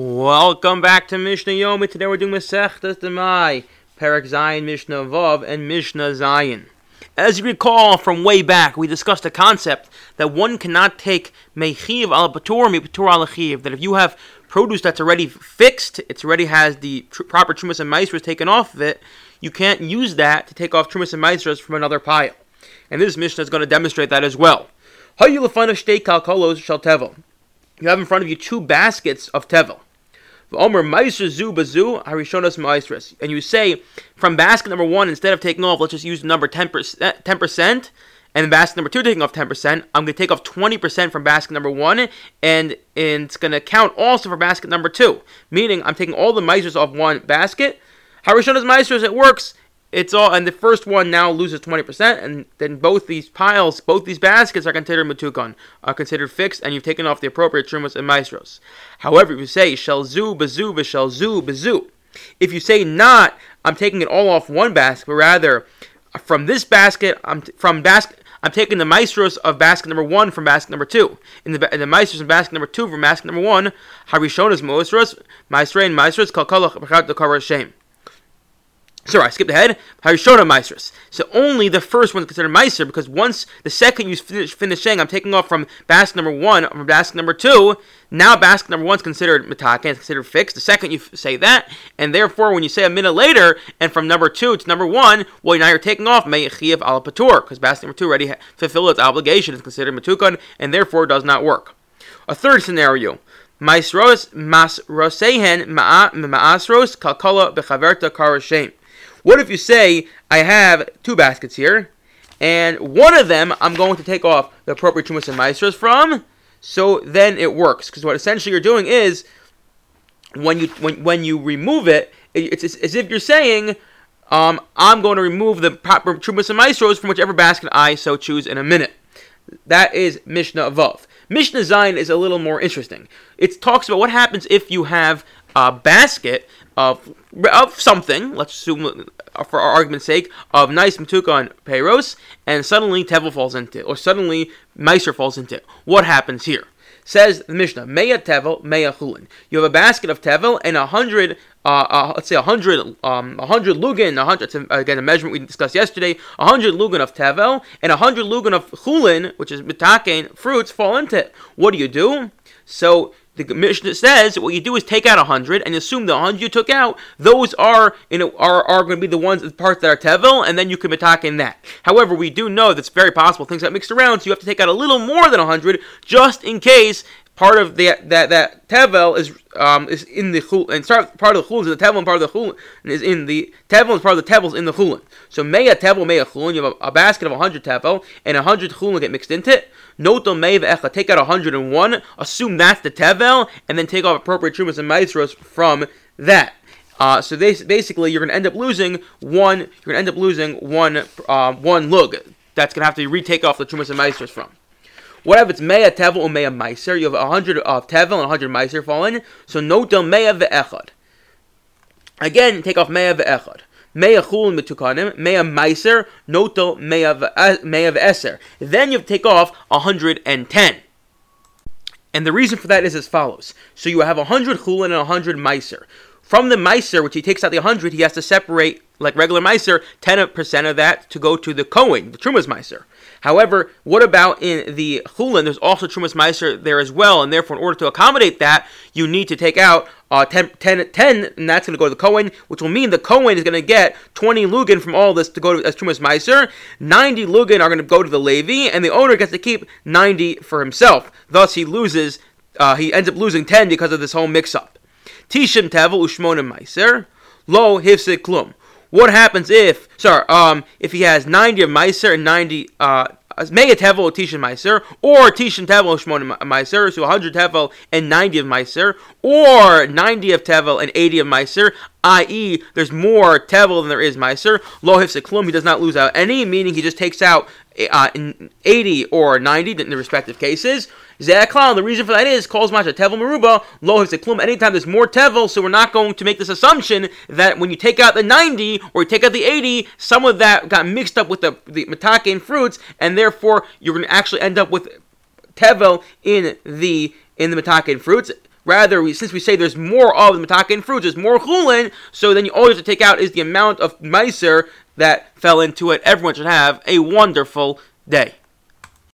Welcome back to Mishnah Yomi. Today we're doing Masechtas Demai, Perek Zayin, Mishnah Vav, and Mishnah Zayin. As you recall from way back, we discussed the concept that one cannot take Mechiv al Patur, Mechiv al That if you have produce that's already fixed, it's already has the tr- proper Trumas and Maasros taken off of it, you can't use that to take off Trumas and Maasros from another pile. And this Mishnah is going to demonstrate that as well. You have in front of you two baskets of Tevel. Omer Meiser Zu Bazu Harishonas Meisres. And you say from basket number one, instead of taking off, let's just use number 10%, 10% eh, and basket number two taking off 10%, I'm going to take off 20% from basket number one, and, it's going to count also for basket number two. Meaning I'm taking all the Meisers off one basket. Harishonas Meisres, it works it's all and the first one now loses 20% and then both these piles both these baskets are considered matukon are considered fixed and you've taken off the appropriate trumas and maasros however if you say shall zu bazu shall zu bazu if you say not i'm taking it all off one basket but rather uh, from this basket i'm t- from basket I'm taking the maasros of basket number one from basket number two. In the in the maasros of basket number two from basket number one, Harishonas maasros, maestro and maasros kalkalach the shame. Sorry, I skipped ahead. Harishona Meisers. So only the first one is considered Meiser because once the second you finish, finish saying, I'm taking off from basket number one from basket number two. Now basket number one is considered Mataka, it's considered fixed. The second you say that, and therefore when you say a minute later, and from number two to number one, well now you're taking off Me'echiv al Patur because basket number two already fulfilled its obligation, is considered Matukon, and therefore does not work. A third scenario. Maisros masrosehen ma'asros kalkala bechaverta karashem. What if you say, I have two baskets here, and one of them I'm going to take off the appropriate Chumas and Maasros from, so then it works. Because what essentially you're doing is, when you when, when you remove it, it's, it's as if you're saying, um, I'm going to remove the proper Chumas and Maasros from whichever basket I so choose in a minute. That is Mishnah Vav. Mishnah Zayin is a little more interesting. It talks about what happens if you have a basket of of something. Let's assume, uh, for our argument's sake, of nice matuka payros, and suddenly tevel falls into it, or suddenly meiser falls into it. What happens here? Says the Mishnah, Meya Tevel, Meya Chulin. You have a basket of Tevel and a hundred, uh, uh, let's say a hundred, um, a hundred Lugan, a hundred, again, a measurement we discussed yesterday, a hundred Lugan of Tevel and a hundred Lugan of Chulin, which is Mitakein, fruits, fall into it. What do you do? So the Mishnah says what you do is take out a hundred and assume the hundred you took out, those are you know are, are going to be the ones the parts that are tevel, and then you can attack in that. However, we do know that's very possible things got mixed around, so you have to take out a little more than a hundred just in case part of the that that tevel is um is in the chul and start part of the chulin is in the tevel and part of the chulin is in the tevel and part of the tevel is in the chulin. So meya tevel meya chulin. You have a, a basket of hundred tevel and hundred chulin get mixed into it. Noto meiv echa. Take out hundred and one. Assume that's the tevel and then take off appropriate trumas and maasros from that. Uh, so they, basically, you're going to end up losing one. You're going to end up losing one uh, one lug. That's going to have to retake off the trumas and maasros from. What if it's Mea Tevel or Mea Meiser? You have a hundred of Tevel and a hundred Meiser falling. So no del Mea ve'echad. Again, take off Mea ve'echad. Mea chulin metukanim, mea meiser, no noto eh, mea ve'eser. Then you take off 110. And the reason for that is as follows. So you have 100 chulin and 100 meiser. From the meiser, which he takes out the 100, he has to separate, like regular meiser, 10% of that to go to the Kohen, the Trumas meiser. However, what about in the Chulin? There's also Trumas Meiser there as well, and therefore, in order to accommodate that, you need to take out uh, 10, 10, 10 and that's going to go to the Kohen, which will mean the Kohen is going to get 20 Lugan from all this to go to as Trumas Meiser. 90 Lugan are going to go to the Levi, and the owner gets to keep 90 for himself. Thus, he loses, uh, he ends up losing 10 because of this whole mix up. Tishim Tevel Ushmonim Meiser. Lo Hifsik Klum. What happens if, sorry, um, if he has 90 of Meiser and 90, uh, Mega Tevel or Tishan Meiser, or Tishan Tevel Shmon Meiser, so 100 Tevel and 90 of Meiser, or 90 of Tevel and 80 of Meiser, i.e., there's more Tevel than there is Meiser. Lohif Seklum, he does not lose out any, meaning he just takes out uh, 80 or 90 in the respective cases. Ze'aklan, the reason for that is, calls Masha Tevel Maruba, Lo Klum, anytime there's more Tevel, so we're not going to make this assumption that when you take out the 90 or you take out the 80, some of that got mixed up with the, the Matake fruits, and therefore you're going to actually end up with Tevel in the in the Matake fruits. Rather, we, since we say there's more of the metakin fruits, there's more chulin, so then you always have to take out is the amount of meiser that fell into it. Everyone should have a wonderful day.